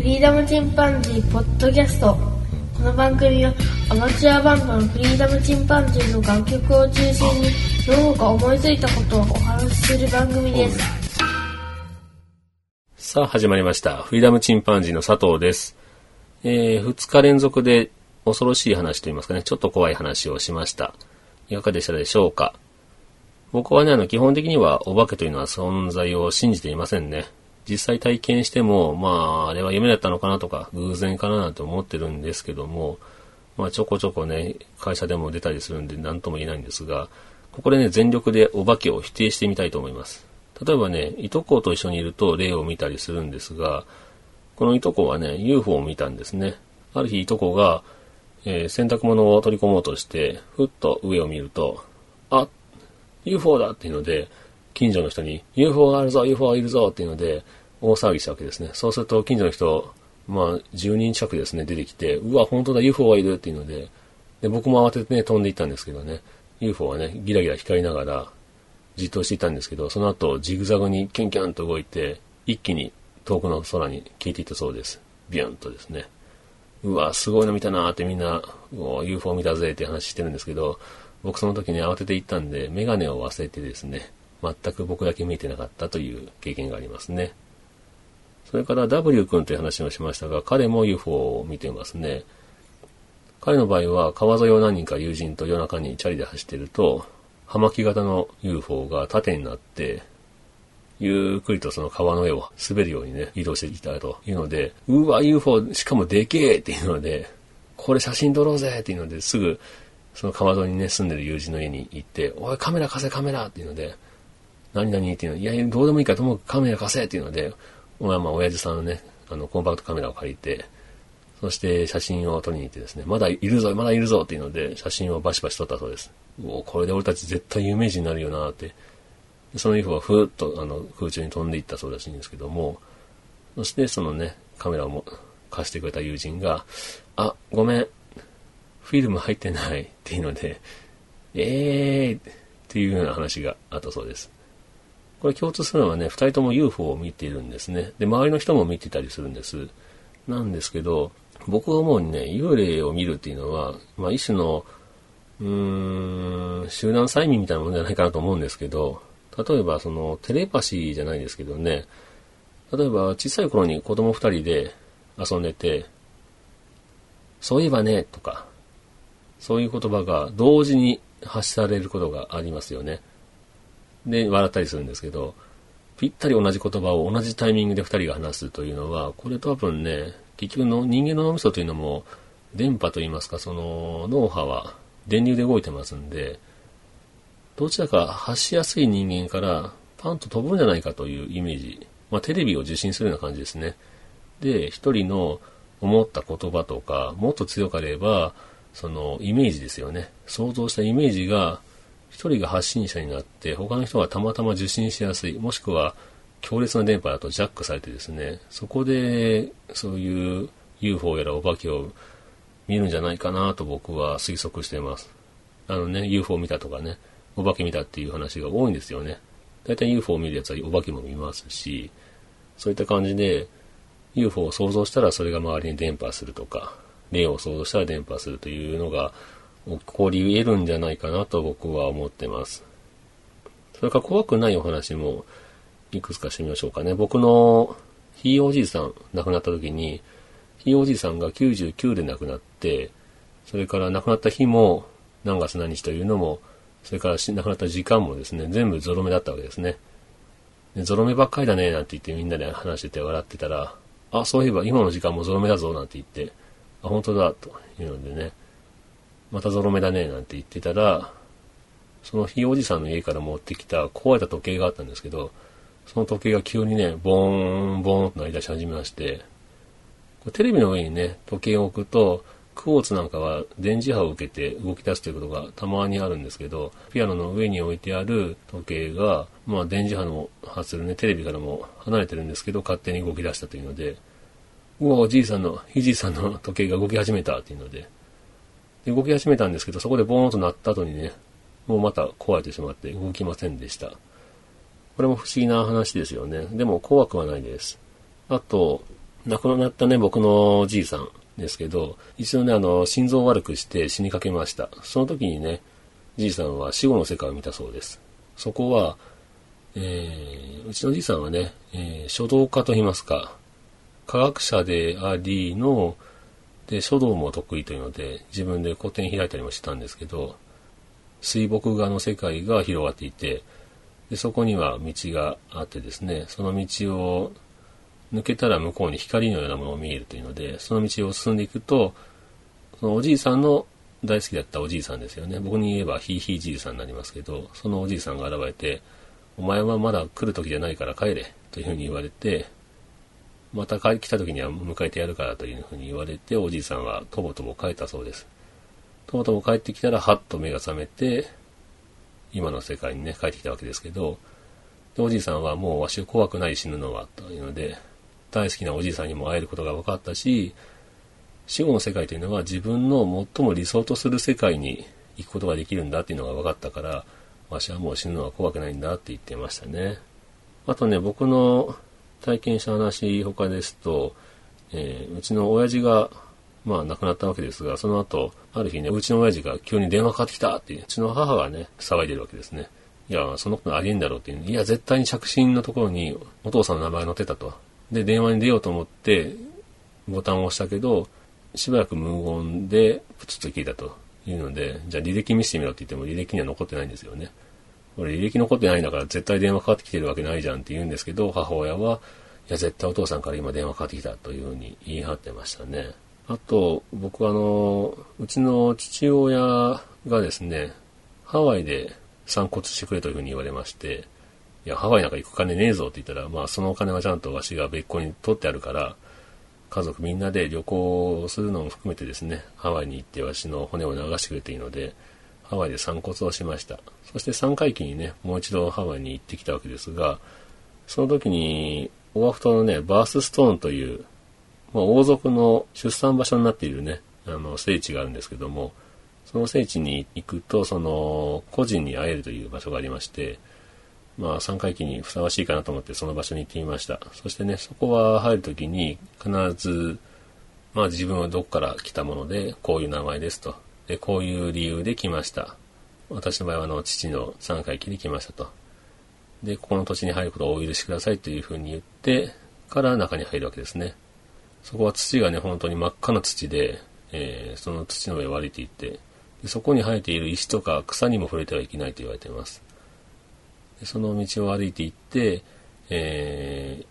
フリーダムチンパンジーポッドキャストこの番組はアマチュアバンドのフリーダムチンパンジーの楽曲を中心にどうか思いついたことをお話しする番組ですさあ始まりました。フリーダムチンパンジーの佐藤です。えー、2日連続で恐ろしい話といいますかね、ちょっと怖い話をしました。いかがでしたでしょうか僕はね、あの、基本的にはお化けというのは存在を信じていませんね。実際体験しても、まあ、あれは夢だったのかなとか、偶然かななんて思ってるんですけども、まあ、ちょこちょこね、会社でも出たりするんで何とも言えないんですが、ここでね、全力でお化けを否定してみたいと思います。例えばね、いとこと一緒にいると霊を見たりするんですが、このいとこはね、UFO を見たんですね。ある日、いとこが、えー洗濯物を取り込もうとして、ふっと上を見ると、あ、UFO だっていうので、近所の人に UFO があるぞ、UFO がいるぞっていうので、大騒ぎしたわけですね。そうすると、近所の人、まあ、10人近くですね、出てきて、うわ、本当だ、UFO がいるっていうので、で、僕も慌ててね、飛んでいったんですけどね、UFO はね、ギラギラ光りながら、じっとしていたんですけど、その後、ジグザグにキャンキャンと動いて、一気に遠くの空に消えていったそうです。ビュンとですね。うわ、すごいの見たなーってみんな、UFO 見たぜって話してるんですけど、僕その時に慌てて行ったんで、メガネを忘れてですね、全く僕だけ見えてなかったという経験がありますね。それから W 君という話をしましたが、彼も UFO を見てますね。彼の場合は川沿いを何人か友人と夜中にチャリで走ってると、葉巻型の UFO が縦になって、ゆっくりとその川の上を滑るようにね、移動していたというので、うわ、UFO しかもでけえっていうので、これ写真撮ろうぜっていうので、すぐその川沿いにね、住んでる友人の家に行って、おい、カメラ貸せカメラっていうので、何々っていうの、いやいや、どうでもいいからともかくカメラ貸せっていうので、まあまあ、親父さんのね、あの、コンパクトカメラを借りて、そして写真を撮りに行ってですね、まだいるぞ、まだいるぞっていうので、写真をバシバシ撮ったそうです。おこれで俺たち絶対有名人になるよなって。その UFO はふーっとあの空中に飛んでいったそうらしいんですけども、そしてそのね、カメラをも貸してくれた友人が、あ、ごめん、フィルム入ってないっていうので、えーっていうような話があったそうです。これ共通するのはね、二人とも UFO を見ているんですね。で、周りの人も見てたりするんです。なんですけど、僕が思うにね、幽霊を見るっていうのは、まあ一種の、うーん、集団催眠みたいなものじゃないかなと思うんですけど、例えばそのテレパシーじゃないですけどね、例えば小さい頃に子供二人で遊んでて、そういえばね、とか、そういう言葉が同時に発されることがありますよね。で、笑ったりするんですけど、ぴったり同じ言葉を同じタイミングで二人が話すというのは、これ多分ね、結局の人間の脳みそというのも、電波といいますか、その脳波は電流で動いてますんで、どちらか発しやすい人間からパンと飛ぶんじゃないかというイメージ。まあテレビを受信するような感じですね。で、一人の思った言葉とか、もっと強ければ、そのイメージですよね。想像したイメージが、一人が発信者になって、他の人がたまたま受信しやすい、もしくは強烈な電波だとジャックされてですね、そこでそういう UFO やらお化けを見るんじゃないかなと僕は推測しています。あのね、UFO 見たとかね、お化け見たっていう話が多いんですよね。だいたい UFO を見るやつはお化けも見ますし、そういった感じで UFO を想像したらそれが周りに伝播するとか、霊を想像したら伝播するというのが起こり得るんじゃないかなと僕は思ってます。それから怖くないお話もいくつかしてみましょうかね。僕のひいおじいさん亡くなった時に、ひいおじいさんが99で亡くなって、それから亡くなった日も何月何日というのも、それから亡くなった時間もですね、全部ゾロ目だったわけですね。でゾロ目ばっかりだね、なんて言ってみんなで話してて笑ってたら、あ、そういえば今の時間もゾロ目だぞ、なんて言って、あ、本当だ、というのでね、またゾロ目だね、なんて言ってたら、そのひいおじさんの家から持ってきた壊れた時計があったんですけど、その時計が急にね、ボーン、ボーンと鳴り出し始めまして、テレビの上にね、時計を置くと、クォーツなんかは電磁波を受けて動き出すということがたまにあるんですけど、ピアノの上に置いてある時計が、まあ電磁波の発するね、テレビからも離れてるんですけど、勝手に動き出したというので、うわ、おじいさんの、ひじいさんの時計が動き始めたっていうので、で動き始めたんですけど、そこでボーンと鳴った後にね、もうまた壊れてしまって動きませんでした。これも不思議な話ですよね。でも怖くはないです。あと、亡くなったね、僕のじいさんですけど、一度ね、あの、心臓を悪くして死にかけました。その時にね、じいさんは死後の世界を見たそうです。そこは、えー、うちのじいさんはね、えー、書道家と言いますか、科学者でありの、で、書道も得意というので、自分で個展開いたりもしたんですけど、水墨画の世界が広がっていて、でそこには道があってですね、その道を抜けたら向こうに光のようなものを見えるというので、その道を進んでいくと、そのおじいさんの大好きだったおじいさんですよね。僕に言えばひいひいじいさんになりますけど、そのおじいさんが現れて、お前はまだ来る時じゃないから帰れ、というふうに言われて、また来た時には迎えてやるからというふうに言われて、おじいさんはとぼとぼ帰ったそうです。とぼとぼ帰ってきたら、はっと目が覚めて、今の世界にね、帰ってきたわけですけど、おじいさんはもうわし怖くない死ぬのは、というので、大好きなおじいさんにも会えることが分かったし、死後の世界というのは自分の最も理想とする世界に行くことができるんだっていうのが分かったから、わしはもう死ぬのは怖くないんだって言ってましたね。あとね、僕の体験した話他ですと、えー、うちの親父が、まあ亡くなったわけですが、その後、ある日ね、うちの親父が急に電話かかってきたっていうちの母がね、騒いでるわけですね。いや、そのことありえんだろうっていう。いや、絶対に着信のところにお父さんの名前が載ってたと。で、電話に出ようと思って、ボタンを押したけど、しばらく無言で、プツッと聞いたというので、じゃあ履歴見せてみろって言っても履歴には残ってないんですよね。俺履歴残ってないんだから絶対電話かかってきてるわけないじゃんって言うんですけど、母親は、いや、絶対お父さんから今電話かかってきたというふうに言い張ってましたね。あと、僕はあの、うちの父親がですね、ハワイで散骨してくれというふうに言われまして、いや、ハワイなんか行く金ねえぞって言ったら、まあそのお金はちゃんとわしが別個に取ってあるから、家族みんなで旅行するのも含めてですね、ハワイに行ってわしの骨を流してくれていいので、ハワイで散骨をしました。そして3回忌にね、もう一度ハワイに行ってきたわけですが、その時に、オアフ島のね、バースストーンという、まあ、王族の出産場所になっているね、あの、聖地があるんですけども、その聖地に行くと、その、個人に会えるという場所がありまして、まあ、3回忌にふさわしいかなと思ってその場所に行ってみました。そしてね、そこは入るときに必ず、まあ自分はどこから来たもので、こういう名前ですと。で、こういう理由で来ました。私の場合はあの、父の3回忌に来ましたと。で、ここの土地に入ることをお許しくださいというふうに言って、から中に入るわけですね。そこは土がね、本当に真っ赤な土で、えー、その土の上を歩いていってで、そこに生えている石とか草にも触れてはいけないと言われています。でその道を歩いていって、え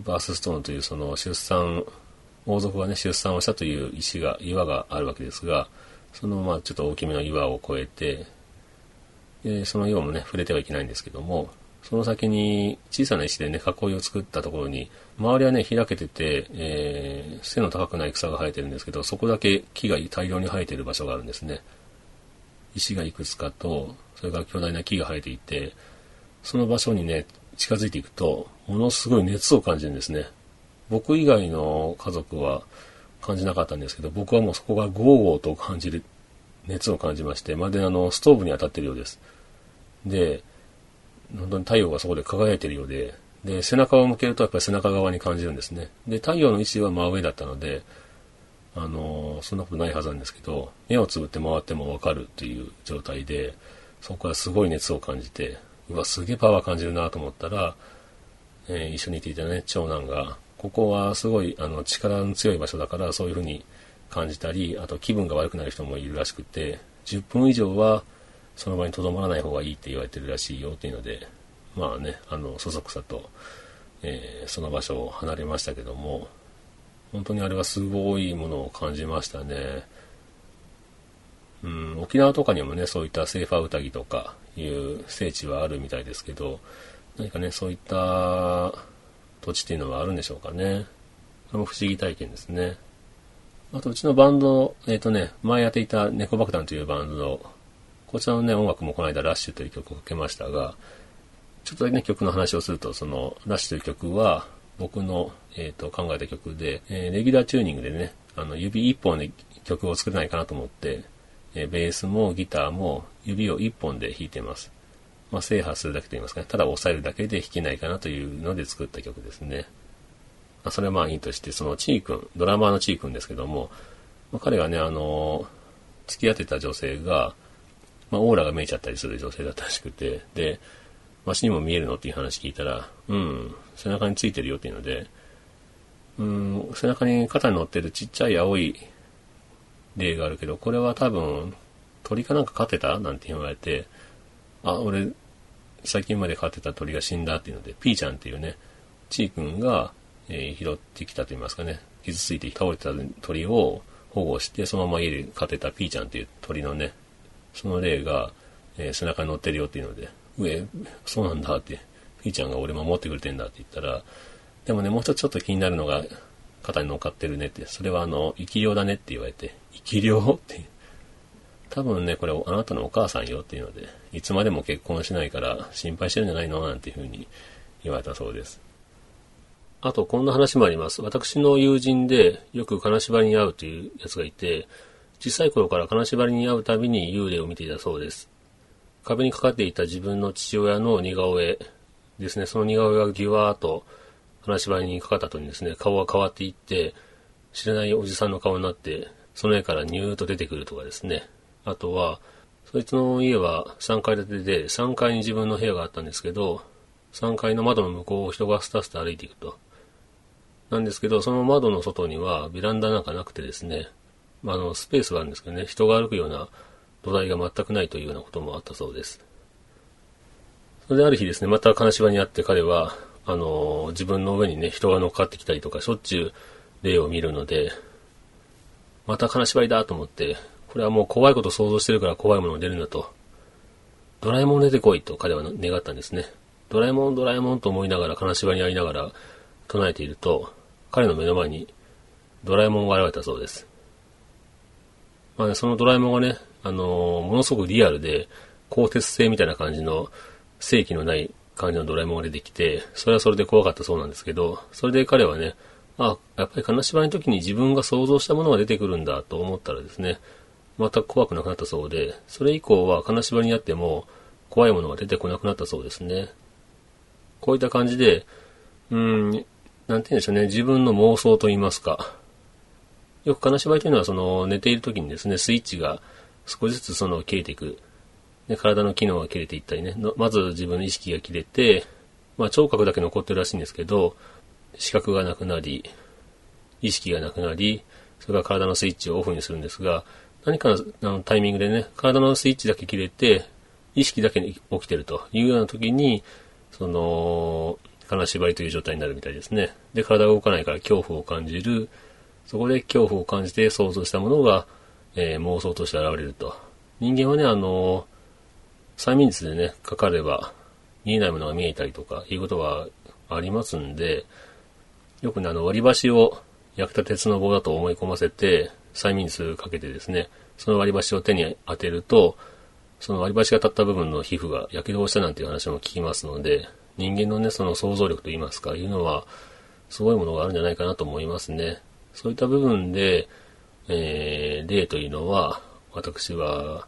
ー、バースストーンというその出産、王族がね、出産をしたという石が、岩があるわけですが、そのまあちょっと大きめの岩を越えて、でその岩もね、触れてはいけないんですけども、その先に小さな石でね、囲いを作ったところに、周りはね、開けてて、えー、背の高くない草が生えてるんですけど、そこだけ木が大量に生えてる場所があるんですね。石がいくつかと、それから巨大な木が生えていて、その場所にね、近づいていくと、ものすごい熱を感じるんですね。僕以外の家族は感じなかったんですけど、僕はもうそこがゴーゴーと感じる、熱を感じまして、まるであの、ストーブに当たってるようです。で、本当に太陽がそこで輝いてるようで、で、背中を向けるとやっぱり背中側に感じるんですね。で、太陽の位置は真上だったので、あのそんなことないはずなんですけど、目をつぶって回ってもわかるという状態で、そこからすごい熱を感じて、うわ、すげえパワー感じるなと思ったら、えー、一緒にいていたね、長男が、ここはすごいあの力の強い場所だからそういう風に感じたり、あと気分が悪くなる人もいるらしくて、10分以上はその場に留まらない方がいいって言われてるらしいよっていうので、まあね、あの、そそくさと、えー、その場所を離れましたけども、本当にあれはすごいものを感じましたね。うん、沖縄とかにもね、そういったセーファー宴とかいう聖地はあるみたいですけど、何かね、そういった土地っていうのはあるんでしょうかね。それも不思議体験ですね。あと、うちのバンド、えっ、ー、とね、前やっていた猫爆弾というバンド、こちらのね、音楽もこの間、ラッシュという曲をかけましたが、ちょっとだけね、曲の話をすると、その、ラッシュという曲は、僕の、えっ、ー、と、考えた曲で、えー、レギュラーチューニングでね、あの、指一本で曲を作れないかなと思って、えベースもギターも指を1本で弾いてます。まあ、制覇するだけと言いますかね、ただ押さえるだけで弾けないかなというので作った曲ですね。まあそれはまあいいとして、そのチー君、ドラマーのチー君ですけども、まあ、彼がね、あの、付き合ってた女性が、まあ、オーラが見えちゃったりする女性だったらしくて、で、わしにも見えるのっていう話聞いたら、うん、背中についてるよっていうので、うん、背中に肩に乗ってるちっちゃい青い例があるけど、これは多分、鳥かなんか飼ってたなんて言われて、あ、俺、最近まで飼ってた鳥が死んだっていうので、ピーちゃんっていうね、ちーくんが、えー、拾ってきたと言いますかね、傷ついて倒れてた鳥を保護して、そのまま家で飼ってたピーちゃんっていう鳥のね、その霊が、えー、背中に乗ってるよっていうので、上、そうなんだって、ピーちゃんが俺守ってくれてんだって言ったら、でもね、もう一つちょっと気になるのが、肩に乗っかってるねって、それはあの、生き量だねって言われて、生き量って、多分ね、これあなたのお母さんよっていうので、いつまでも結婚しないから心配してるんじゃないのなんていうふうに言われたそうです。あと、こんな話もあります。私の友人でよく金縛りに会うというやつがいて、小さい頃から金縛りに会うたびに幽霊を見ていたそうです。壁にかかっていた自分の父親の似顔絵ですね、その似顔絵がギュワーと金縛りにかかった後にですね、顔が変わっていって、知らないおじさんの顔になって、その絵からニューと出てくるとかですね。あとは、そいつの家は3階建てで、3階に自分の部屋があったんですけど、3階の窓の向こうを人がスタスタ歩いていくと。なんですけど、その窓の外にはベランダなんかなくてですね、まあ、の、スペースがあるんですけどね、人が歩くような土台が全くないというようなこともあったそうです。それである日ですね、また金縛にあって彼は、あの、自分の上にね、人が乗っかってきたりとか、しょっちゅう例を見るので、また金縛りだと思って、これはもう怖いこと想像してるから怖いものが出るんだと。ドラえもん出てこいと彼は願ったんですね。ドラえもん、ドラえもんと思いながら、金縛りにありながら唱えていると、彼の目の前にドラえもんが現れたそうです。まあね、そのドラえもんがね、あのー、ものすごくリアルで、鋼鉄製みたいな感じの、正気のない感じのドラえもんが出てきて、それはそれで怖かったそうなんですけど、それで彼はね、あ、やっぱり金縛りの時に自分が想像したものが出てくるんだと思ったらですね、また怖くなくなったそうで、それ以降は金縛りにあっても怖いものが出てこなくなったそうですね。こういった感じで、うん、なんて言うんでしょうね、自分の妄想と言いますか。よく金縛りというのはその寝ている時にですね、スイッチが少しずつその切れていく。で、体の機能が切れていったりね、まず自分の意識が切れて、まあ聴覚だけ残ってるらしいんですけど、視覚がなくなり、意識がなくなり、それから体のスイッチをオフにするんですが、何かのタイミングでね、体のスイッチだけ切れて、意識だけに起きてるというような時に、その、金縛りという状態になるみたいですね。で、体が動かないから恐怖を感じる。そこで恐怖を感じて想像したものが、えー、妄想として現れると。人間はね、あの催眠術でね、かかれば、見えないものが見えたりとか、いうことはありますんで、よくね、あの、割り箸を焼くた鉄の棒だと思い込ませて、催眠術かけてですね、その割り箸を手に当てると、その割り箸が立った部分の皮膚が火傷をしたなんていう話も聞きますので、人間のね、その想像力といいますか、いうのは、すごいものがあるんじゃないかなと思いますね。そういった部分で、えー、例というのは、私は、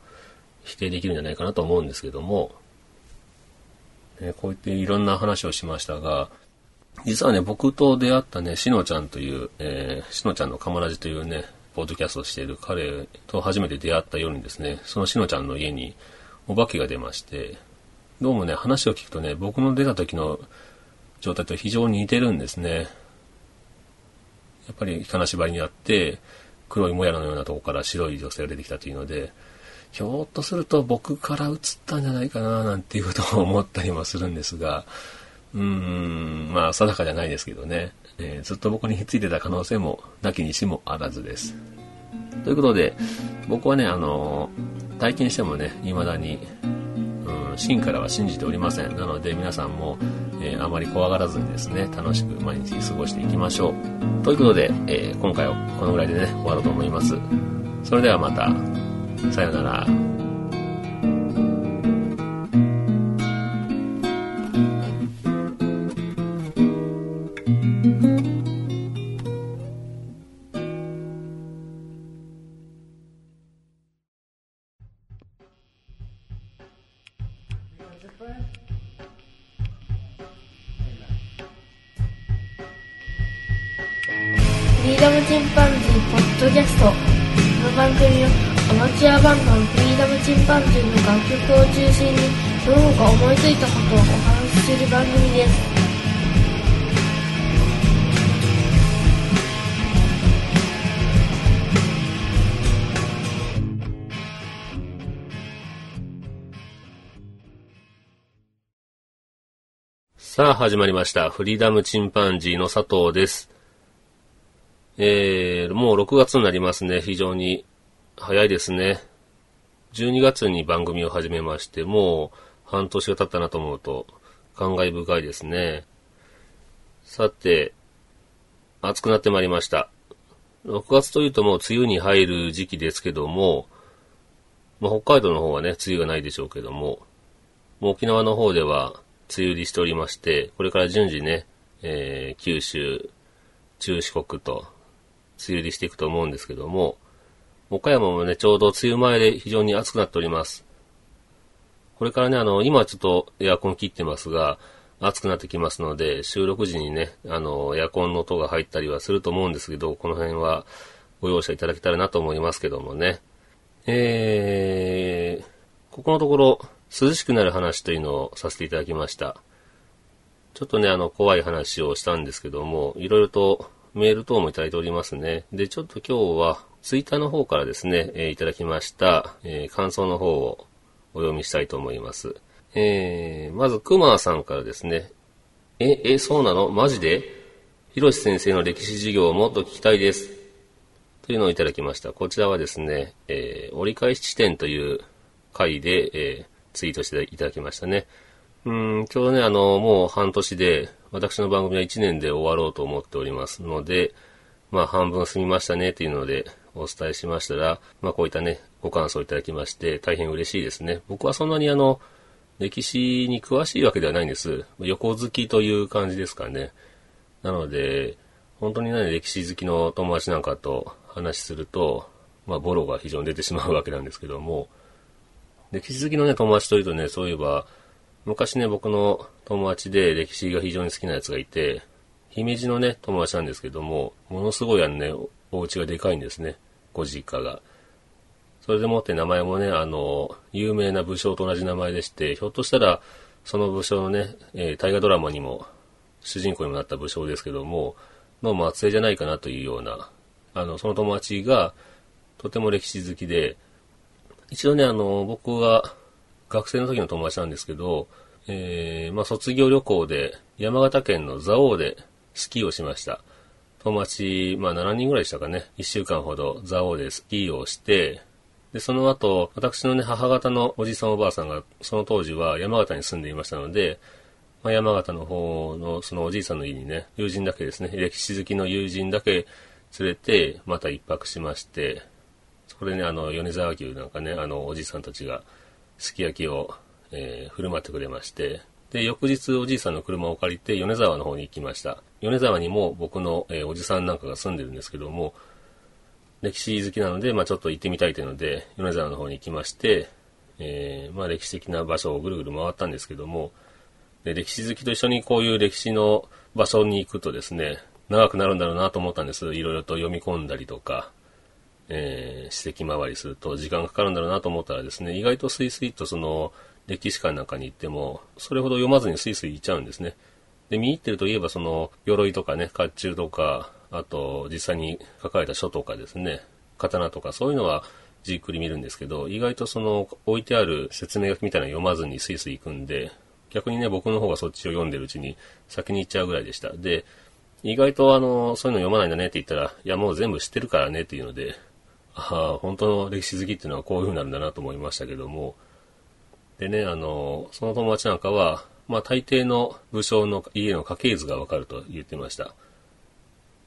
否定できるんじゃないかなと思うんですけども、えー、こうやっていろんな話をしましたが、実はね、僕と出会ったね、しのちゃんという、えー、しのちゃんのカマラジというね、ポッドキャストしている彼と初めて出会った夜にですね、そのしのちゃんの家にお化けが出まして、どうもね、話を聞くとね、僕の出た時の状態と非常に似てるんですね。やっぱり金縛りにあって、黒いもやのようなとこから白い女性が出てきたというので、ひょっとすると僕から映ったんじゃないかななんていうことを思ったりもするんですが、うーん、まあ定かじゃないですけどね、えー、ずっと僕にひっついてた可能性もなきにしもあらずです。ということで、僕はね、あのー、体験してもね、未だに、うん、真からは信じておりません。なので皆さんも、えー、あまり怖がらずにですね、楽しく毎日過ごしていきましょう。ということで、え今回はこのぐらいでね、終わろうと思います。それではまた。さよなら。さあ始まりました。フリーダムチンパンジーの佐藤です。えー、もう6月になりますね。非常に早いですね。12月に番組を始めまして、もう半年が経ったなと思うと感慨深いですね。さて、暑くなってまいりました。6月というともう梅雨に入る時期ですけども、まあ、北海道の方はね、梅雨がないでしょうけども、もう沖縄の方では梅雨入りしておりまして、これから順次ね、えー九州、中四国と梅雨入りしていくと思うんですけども、岡山もね、ちょうど梅雨前で非常に暑くなっております。これからね、あの、今ちょっとエアコン切ってますが、暑くなってきますので、収録時にね、あの、エアコンの音が入ったりはすると思うんですけど、この辺はご容赦いただけたらなと思いますけどもね。えー、ここのところ、涼しくなる話というのをさせていただきました。ちょっとね、あの、怖い話をしたんですけども、いろいろとメール等もいただいておりますね。で、ちょっと今日は、ツイッターの方からですね、えーいただきました、えー感想の方をお読みしたいと思います。えー、まず、くまさんからですね、え、え、そうなの？マジで？ひろし先生の歴史授業をもっと聞きたいです。というのをいただきました。こちらはですね、えー折り返し地点という回で、えツイートしていただきましたね。うん、ちょうどね、あの、もう半年で、私の番組は1年で終わろうと思っておりますので、まあ半分済みましたねっていうのでお伝えしましたら、まあこういったね、ご感想いただきまして、大変嬉しいですね。僕はそんなにあの、歴史に詳しいわけではないんです。横好きという感じですかね。なので、本当にね、歴史好きの友達なんかと話すると、まあボロが非常に出てしまうわけなんですけども、歴史好きのね、友達というとね、そういえば、昔ね、僕の友達で歴史が非常に好きなやつがいて、姫路のね、友達なんですけども、ものすごいあのね、お家がでかいんですね、ご実家が。それでもって名前もね、あの、有名な武将と同じ名前でして、ひょっとしたら、その武将のね、えー大河ドラマにも、主人公にもなった武将ですけども、の末裔じゃないかなというような、あの、その友達が、とても歴史好きで、一度ね、あの、僕は学生の時の友達なんですけど、えー、まあ、卒業旅行で山形県の蔵王でスキーをしました。友達、まあ、7人ぐらいでしたかね。1週間ほど蔵王でスキーをして、で、その後、私のね、母方のおじさんおばあさんが、その当時は山形に住んでいましたので、まあ、山形の方のそのおじいさんの家にね、友人だけですね、歴史好きの友人だけ連れて、また一泊しまして、そこでね、あの、米沢牛なんかね、あの、おじいさんたちが、すき焼きを、えー振る舞ってくれまして、で、翌日おじいさんの車を借りて、米沢の方に行きました。米沢にも僕の、えーおじさんなんかが住んでるんですけども、歴史好きなので、まあちょっと行ってみたいというので、米沢の方に行きまして、えーまあ歴史的な場所をぐるぐる回ったんですけども、で歴史好きと一緒にこういう歴史の場所に行くとですね、長くなるんだろうなと思ったんです。いろいろと読み込んだりとか、えー史跡回りすると時間がかかるんだろうなと思ったらですね、意外とスイスイとその歴史館なんかに行っても、それほど読まずにスイスイ行っちゃうんですね。で、見入ってるといえばその鎧とかね、甲冑とか、あと実際に書かれた書とかですね、刀とかそういうのはじっくり見るんですけど、意外とその置いてある説明書きみたいなの読まずにスイスイ行くんで、逆にね、僕の方がそっちを読んでるうちに先に行っちゃうぐらいでした。で、意外とあの、そういうの読まないんだねって言ったら、いやもう全部知ってるからねっていうので、あ、本当の歴史好きっていうのはこういう風になるんだなと思いましたけども、でね、あの、その友達なんかは、まあ大抵の武将の家の家系図がわかると言ってました。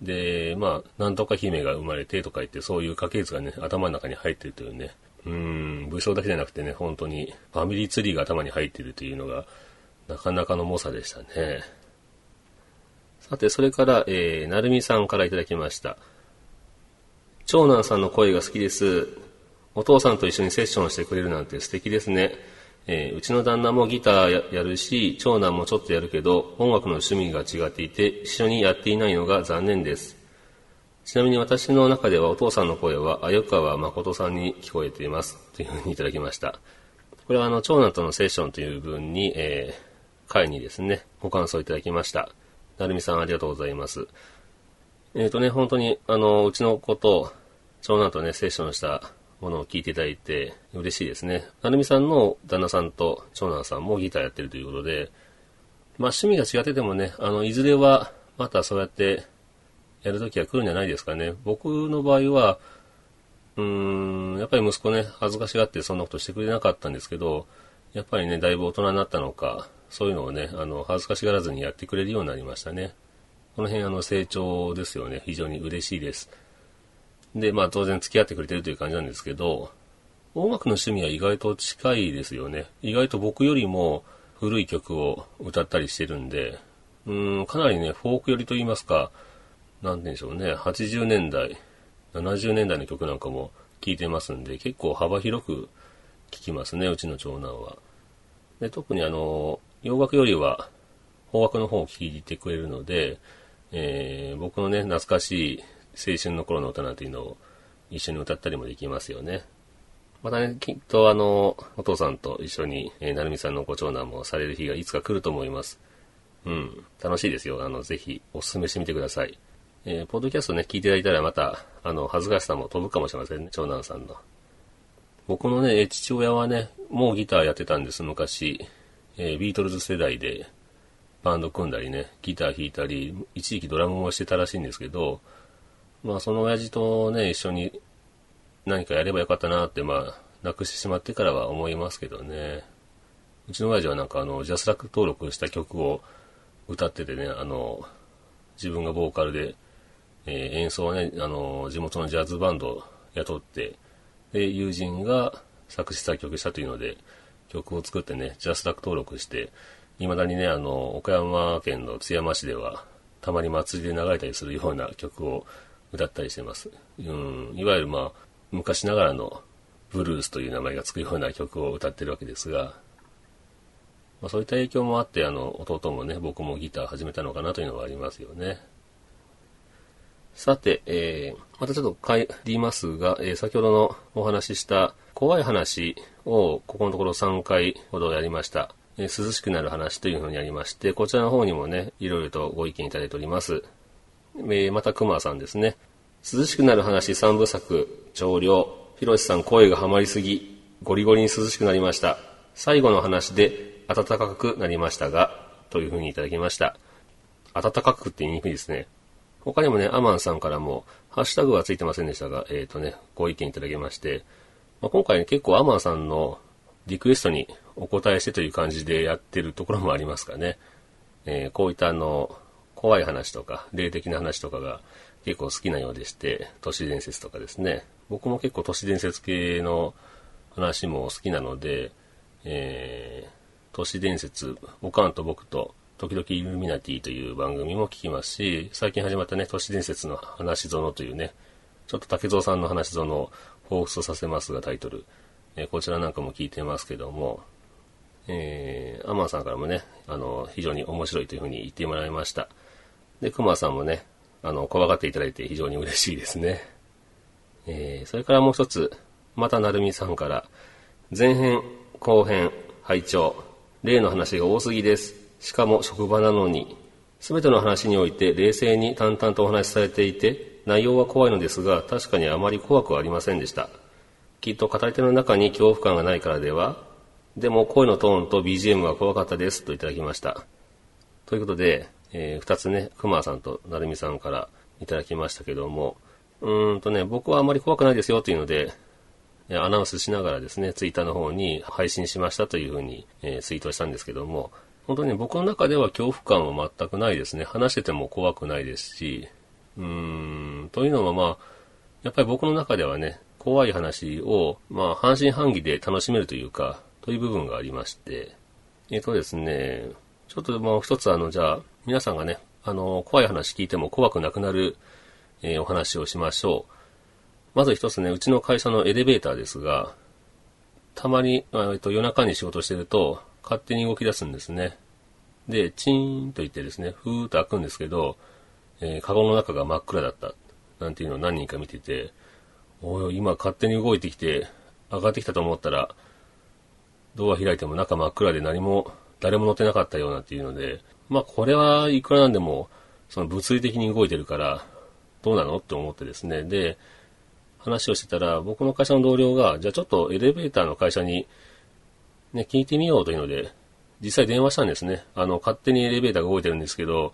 で、まあ、なんとか姫が生まれてとか言って、そういう家系図がね、頭の中に入ってるというね、うん、武将だけじゃなくてね、本当にファミリーツリーが頭に入ってるというのが、なかなかの猛者でしたね。さて、それから、えー、なるみさんからいただきました。長男さんの声が好きです。お父さんと一緒にセッションしてくれるなんて素敵ですね。えーうちの旦那もギターやるし、長男もちょっとやるけど、音楽の趣味が違っていて、一緒にやっていないのが残念です。ちなみに私の中ではお父さんの声は、鮎川誠さんに聞こえています。というふうにいただきました。これはあの、長男とのセッションという文に、えー、会にですね、ご感想いただきました。なるみさんありがとうございます。えっ、ー、とね、本当に、あの、うちの子と、長男とね、セッションしたものを聞いていただいて、嬉しいですね。なるみさんの旦那さんと長男さんもギターやってるということで、まあ趣味が違っててもね、あの、いずれは、またそうやってやるときは来るんじゃないですかね。僕の場合は、うーん、やっぱり息子ね、恥ずかしがってそんなことしてくれなかったんですけど、やっぱりね、だいぶ大人になったのか、そういうのをね、あの、恥ずかしがらずにやってくれるようになりましたね。この辺あの、成長ですよね。非常に嬉しいです。で、まあ当然付き合ってくれてるという感じなんですけど、音楽の趣味は意外と近いですよね。意外と僕よりも古い曲を歌ったりしてるんで、うん、かなりね、フォーク寄りと言いますか、なんて言うんでしょうね、80年代、70年代の曲なんかも聴いてますんで、結構幅広く聴きますね、うちの長男は。で特にあの、洋楽よりは邦楽の方を聴いてくれるので、えー、僕のね、懐かしい青春の頃の歌なんていうのを一緒に歌ったりもできますよね。またね、きっとあの、お父さんと一緒に、えー、なるみさんのご長男もされる日がいつか来ると思います。うん。楽しいですよ。あの、ぜひ、お勧めしてみてください。えー、ポッドキャストね、聞いていただいたらまた、あの、恥ずかしさも飛ぶかもしれませんね、長男さんの。僕のね、父親はね、もうギターやってたんです、昔。えー、ビートルズ世代で、バンド組んだりね、ギター弾いたり、一時期ドラムもしてたらしいんですけど、まあその親父とね、一緒に何かやればよかったなって、まあ、亡くしてしまってからは思いますけどね。うちの親父はなんかあの、 JASRAC登録した曲を歌っててね、あの、自分がボーカルで、えー、演奏をね、あの、地元のジャズバンドを雇って、で、友人が作詞作曲したというので、曲を作ってね、 JASRAC登録して、未だにね、あの、岡山県の津山市では、たまに祭りで流れたりするような曲を歌ったりしてます。うん、いわゆるまあ、昔ながらのブルースという名前がつくような曲を歌ってるわけですが、まあ、そういった影響もあって、あの、弟もね、僕もギター始めたのかなというのはありますよね。さて、えー、またちょっと帰りますが、えー、先ほどのお話しした怖い話をここのところ3回ほどやりました。えー、涼しくなる話というふうにやりまして、こちらの方にもね、いろいろとご意見いただいております。えー、また熊さんですね。涼しくなる話3部作、長領。ひろしさん声がハマりすぎ、ゴリゴリに涼しくなりました。最後の話で暖かくなりましたが、というふうにいただきました。暖かくって言いにくいですね。他にもね、アマンさんからも、ハッシュタグはついてませんでしたが、えっ、ー、とね、ご意見いただきまして、まあ、今回ね、結構アマンさんのリクエストにお答えしてという感じでやってるところもありますかね。えー、こういったあの、怖い話とか、霊的な話とかが結構好きなようでして、都市伝説とかですね。僕も結構都市伝説系の話も好きなので、えー、都市伝説、おかんと僕と、時々イルミナティという番組も聞きますし、最近始まったね、都市伝説の話園というね、ちょっと竹蔵さんの話園を彷彿とさせますがタイトル、えー、こちらなんかも聞いてますけども、えー、アマンさんからもね、あの、非常に面白いというふうに言ってもらいました。で、クマさんもね、あの、怖がっていただいて非常に嬉しいですね。えー、それからもう一つ、またなるみさんから、前編、後編、拝聴例の話が多すぎです。しかも職場なのに。すべての話において冷静に淡々とお話しされていて、内容は怖いのですが、確かにあまり怖くはありませんでした。きっと語り手の中に恐怖感がないからではでも声のトーンと BGM は怖かったですといただきました。ということで、えー、二つね、熊さんと成美さんからいただきましたけども、うーんとね、僕はあまり怖くないですよというので、アナウンスしながらですね、ツイッターの方に配信しましたというふうに、えー、ツイートしたんですけども、本当に僕の中では恐怖感は全くないですね。話してても怖くないですし、うーん、というのはまあ、やっぱり僕の中ではね、怖い話を、まあ、半信半疑で楽しめるというか、という部分がありまして、えっ、ー、とですね、ちょっともう一つあの、じゃあ、皆さんがね、あの、怖い話聞いても怖くなくなる、えー、お話をしましょう。まず一つね、うちの会社のエレベーターですが、たまに、えっと、夜中に仕事してると、勝手に動き出すんですね。で、チーンと言ってですね、ふーっと開くんですけど、えー、カゴの中が真っ暗だった。なんていうのを何人か見てて、おい、今勝手に動いてきて、上がってきたと思ったら、ドア開いても中真っ暗で何も、誰も乗ってなかったようなっていうので、まあこれはいくらなんでも、その物理的に動いてるから、どうなのって思ってですね。で、話をしてたら、僕の会社の同僚が、じゃあちょっとエレベーターの会社に、ね、聞いてみようというので、実際電話したんですね。あの、勝手にエレベーターが動いてるんですけど、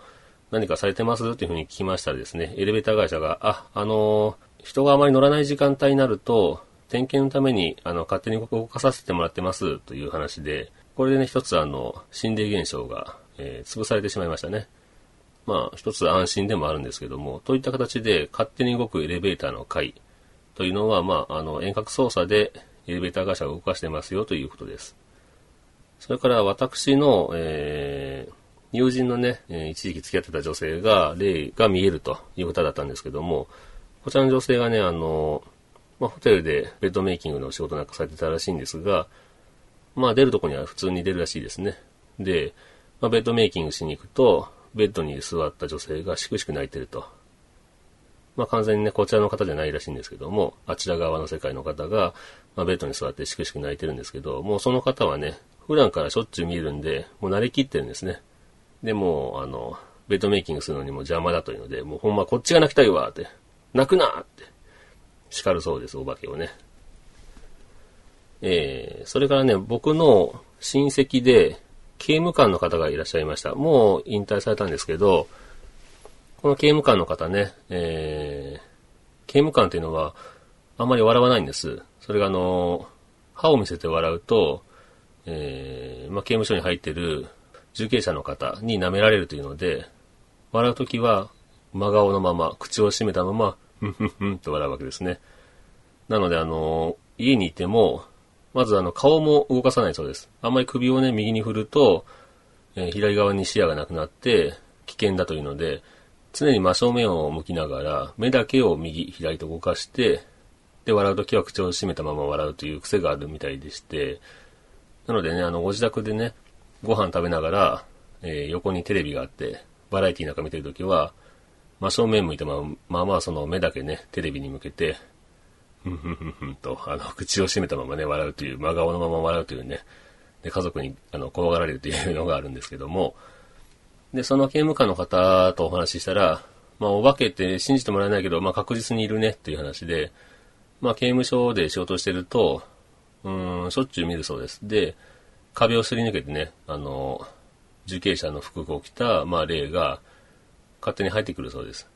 何かされてますっていうふうに聞きましたらですね、エレベーター会社が、あ、あのー、人があまり乗らない時間帯になると、点検のために、あの、勝手に動かさせてもらってますという話で、これでね、一つあの、心霊現象が、えー、潰されてしまいましたね。まあ、一つ安心でもあるんですけども、といった形で勝手に動くエレベーターの回というのは、まあ、あの、遠隔操作でエレベーター会社が動かしてますよということです。それから私の、えー、友人のね、一時期付き合ってた女性が、霊が見えるということだったんですけども、こちらの女性がね、あの、まあ、ホテルでベッドメイキングの仕事なんかされてたらしいんですが、まあ、出るとこには普通に出るらしいですね。で、まあ、ベッドメイキングしに行くと、ベッドに座った女性がしくしく泣いてると。まあ、完全にね、こちらの方じゃないらしいんですけども、あちら側の世界の方が、まあ、ベッドに座ってしくしく泣いてるんですけど、もうその方はね、普段からしょっちゅう見るんで、もう慣れきってるんですね。でもう、あの、ベッドメイキングするのにも邪魔だというので、もうほんまこっちが泣きたいわって、泣くなって、叱るそうです、お化けをね。えー、それからね、僕の親戚で、刑務官の方がいらっしゃいました。もう引退されたんですけど、この刑務官の方ね、えー、刑務官っていうのは、あんまり笑わないんです。それがあの、歯を見せて笑うと、えー、まあ、刑務所に入ってる受刑者の方に舐められるというので、笑うときは真顔のまま、口を閉めたまま、ふんふんふんと笑うわけですね。なので、あの、家にいても、まずあの、顔も動かさないそうです。あんまり首をね、右に振ると、えー、左側に視野がなくなって、危険だというので、常に真正面を向きながら、目だけを右、左と動かして、で、笑うときは口を閉めたまま笑うという癖があるみたいでして、なのでね、あの、ご自宅でね、ご飯食べながら、えー、横にテレビがあって、バラエティなんか見てるときは、真正面向いてま、まあまあその目だけね、テレビに向けて、ふんふんふんふんと、あの、口を閉めたままね、笑うという、真顔のまま笑うというね、で、家族に、あの、怖がられるというのがあるんですけども、で、その刑務官の方とお話ししたら、まあ、お化けって信じてもらえないけど、まあ、確実にいるねっていう話で、まあ、刑務所で仕事してると、うん、しょっちゅう見るそうです。で、壁をすり抜けてね、あの、受刑者の服を着た、まあ、霊が勝手に入ってくるそうです。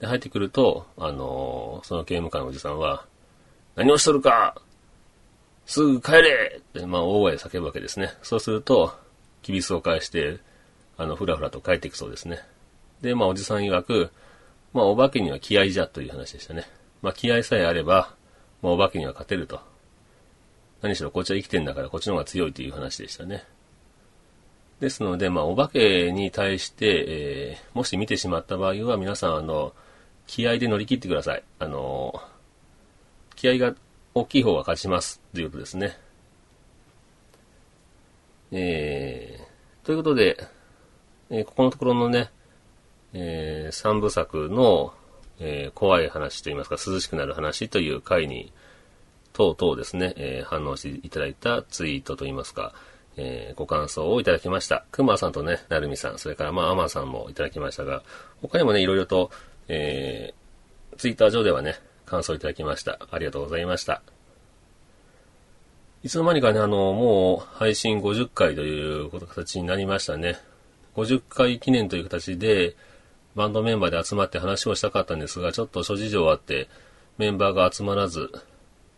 で、入ってくると、あの、その刑務官のおじさんは、何をしとるかすぐ帰れって、まあ、大声で叫ぶわけですね。そうすると、キビスを返して、あの、ふらふらと帰っていくそうですね。で、まあ、おじさん曰く、まあ、お化けには気合じゃという話でしたね。まあ、気合さえあれば、まあ、お化けには勝てると。何しろこっちは生きてんだからこっちの方が強いという話でしたね。ですので、まあ、お化けに対して、えー、もし見てしまった場合は、皆さん、あの、気合で乗り切ってください。あの、気合が大きい方が勝ちます。ということですね。えー、ということで、えー、ここのところのね、えー、三部作の、えー、怖い話といいますか、涼しくなる話という回に、とうとうですね、えー、反応していただいたツイートといいますか、えー、ご感想をいただきました。くまさんとね、なるみさん、それからまあ、アマさんもいただきましたが、他にもね、いろいろと、えー、ツイッター上ではね、感想いただきました。ありがとうございました。いつの間にかね、あの、もう配信50回という形になりましたね。50回記念という形で、バンドメンバーで集まって話をしたかったんですが、ちょっと諸事情あって、メンバーが集まらず、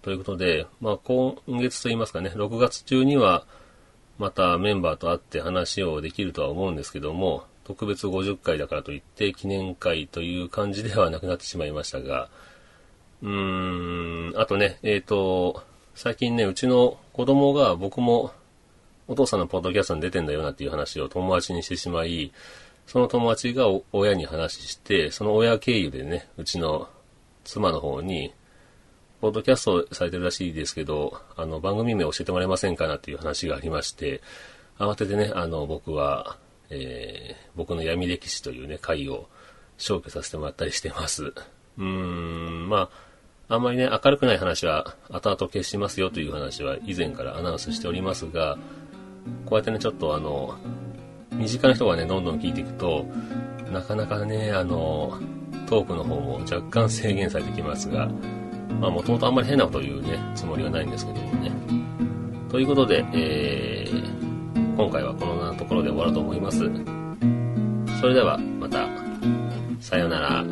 ということで、まあ今月といいますかね、6月中には、またメンバーと会って話をできるとは思うんですけども、特別50回だからといって記念会という感じではなくなってしまいましたが、うーん、あとね、えっ、ー、と、最近ね、うちの子供が僕もお父さんのポッドキャストに出てんだよなっていう話を友達にしてしまい、その友達が親に話して、その親経由でね、うちの妻の方に、ポッドキャストされてるらしいですけど、あの、番組名教えてもらえませんかなっていう話がありまして、慌ててね、あの、僕は、えー、僕の闇歴史というね、回を消去させてもらったりしてます。うーん、まあ、あんまりね、明るくない話は後々消しますよという話は以前からアナウンスしておりますが、こうやってね、ちょっとあの、身近な人がね、どんどん聞いていくと、なかなかね、あの、トークの方も若干制限されてきますが、まあ、もともとあんまり変なことを言うね、つもりはないんですけどもね。ということで、えー、今回はこのようなところで終わろうと思います。それでは、また。さようなら。